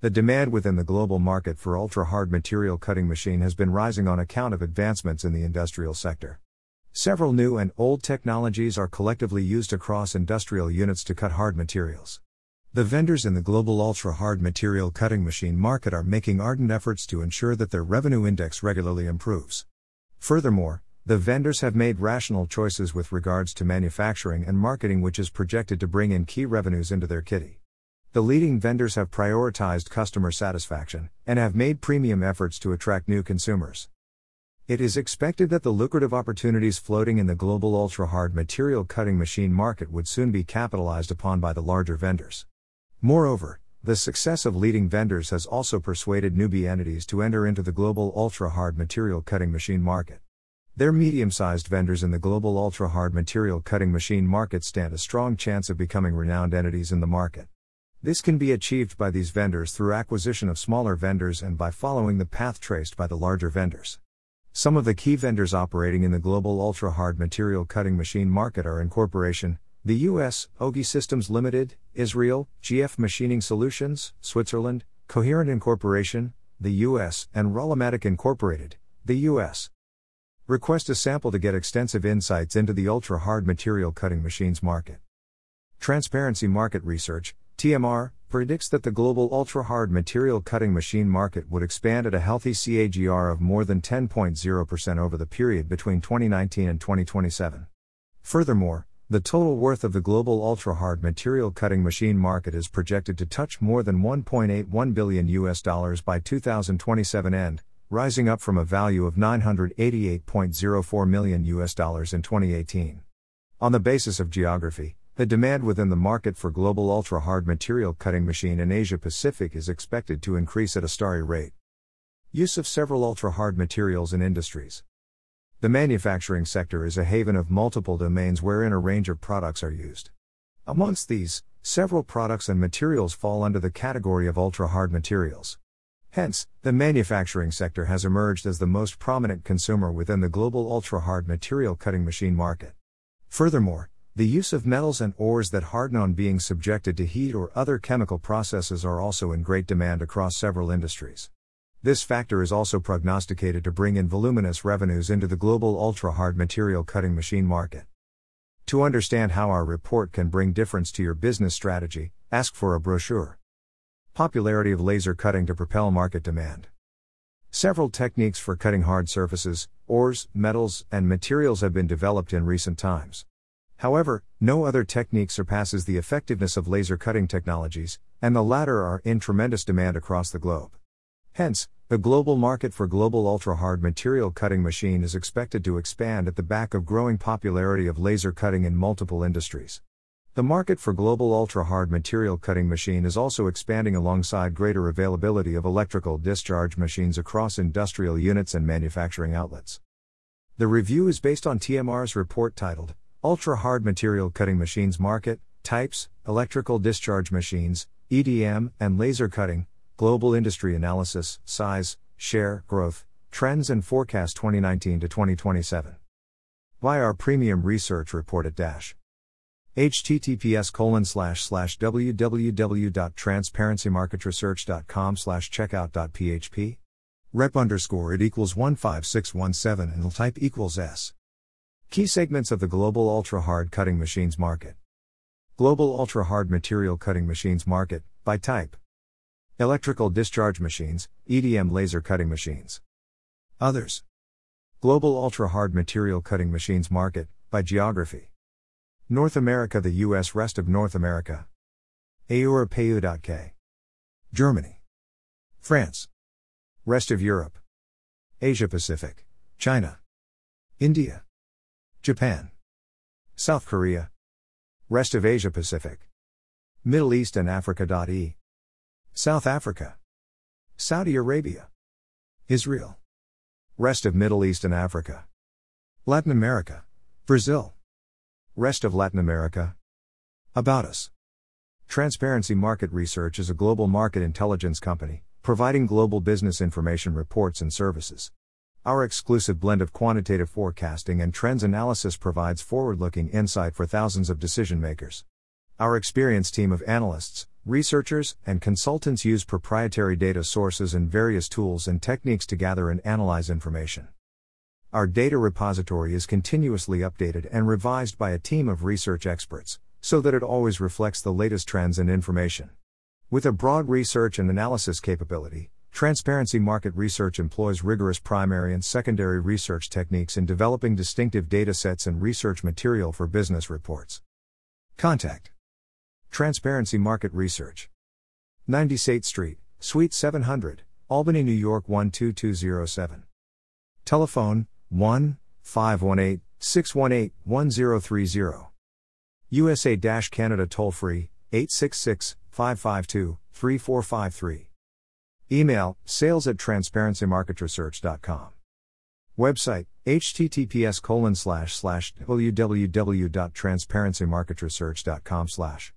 The demand within the global market for ultra hard material cutting machine has been rising on account of advancements in the industrial sector. Several new and old technologies are collectively used across industrial units to cut hard materials. The vendors in the global ultra hard material cutting machine market are making ardent efforts to ensure that their revenue index regularly improves. Furthermore, the vendors have made rational choices with regards to manufacturing and marketing, which is projected to bring in key revenues into their kitty. The leading vendors have prioritized customer satisfaction and have made premium efforts to attract new consumers. It is expected that the lucrative opportunities floating in the global ultra hard material cutting machine market would soon be capitalized upon by the larger vendors. Moreover, the success of leading vendors has also persuaded newbie entities to enter into the global ultra hard material cutting machine market. Their medium sized vendors in the global ultra hard material cutting machine market stand a strong chance of becoming renowned entities in the market. This can be achieved by these vendors through acquisition of smaller vendors and by following the path traced by the larger vendors. Some of the key vendors operating in the global ultra hard material cutting machine market are Incorporation, the US, Ogi Systems Limited, Israel, GF Machining Solutions, Switzerland, Coherent Incorporation, the US, and Rollomatic Incorporated, the US. Request a sample to get extensive insights into the ultra hard material cutting machines market. Transparency Market Research, TMR, predicts that the global ultra hard material cutting machine market would expand at a healthy CAGR of more than 10.0% over the period between 2019 and 2027. Furthermore, the total worth of the global ultra hard material cutting machine market is projected to touch more than 1.81 billion US dollars by 2027 end, rising up from a value of 988.04 million US dollars in 2018. On the basis of geography, the demand within the market for global ultra hard material cutting machine in Asia Pacific is expected to increase at a starry rate. Use of several ultra hard materials in industries. The manufacturing sector is a haven of multiple domains wherein a range of products are used. Amongst these, several products and materials fall under the category of ultra hard materials. Hence, the manufacturing sector has emerged as the most prominent consumer within the global ultra hard material cutting machine market. Furthermore, the use of metals and ores that harden on being subjected to heat or other chemical processes are also in great demand across several industries. This factor is also prognosticated to bring in voluminous revenues into the global ultra hard material cutting machine market. To understand how our report can bring difference to your business strategy, ask for a brochure. Popularity of laser cutting to propel market demand. Several techniques for cutting hard surfaces, ores, metals, and materials have been developed in recent times. However, no other technique surpasses the effectiveness of laser cutting technologies, and the latter are in tremendous demand across the globe. Hence, the global market for global ultra hard material cutting machine is expected to expand at the back of growing popularity of laser cutting in multiple industries. The market for global ultra hard material cutting machine is also expanding alongside greater availability of electrical discharge machines across industrial units and manufacturing outlets. The review is based on TMR's report titled Ultra Hard Material Cutting Machines Market, Types, Electrical Discharge Machines, EDM, and Laser Cutting, Global Industry Analysis, Size, Share, Growth, Trends and Forecast 2019 to 2027. By our premium research report at dash? Https colon slash slash www.transparencymarketresearch.com slash checkout.php rep underscore it equals 15617 and type equals s key segments of the global ultra hard cutting machines market global ultra hard material cutting machines market by type Electrical discharge machines, EDM laser cutting machines. Others. Global ultra hard material cutting machines market, by geography. North America, the US, rest of North America. Europe, Germany. France. Rest of Europe. Asia Pacific. China. India. Japan. South Korea. Rest of Asia Pacific. Middle East and Africa. E. South Africa. Saudi Arabia. Israel. Rest of Middle East and Africa. Latin America. Brazil. Rest of Latin America. About us. Transparency Market Research is a global market intelligence company, providing global business information reports and services. Our exclusive blend of quantitative forecasting and trends analysis provides forward looking insight for thousands of decision makers. Our experienced team of analysts, researchers, and consultants use proprietary data sources and various tools and techniques to gather and analyze information. Our data repository is continuously updated and revised by a team of research experts, so that it always reflects the latest trends and information. With a broad research and analysis capability, Transparency Market Research employs rigorous primary and secondary research techniques in developing distinctive datasets and research material for business reports. Contact Transparency Market Research 90 State Street, Suite 700, Albany, New York 12207. Telephone 1 518 618 1030. USA Canada toll free 866 552 3453. Email sales at transparencymarketresearch.com. Website https colon slash slash www.transparencymarketresearch.com slash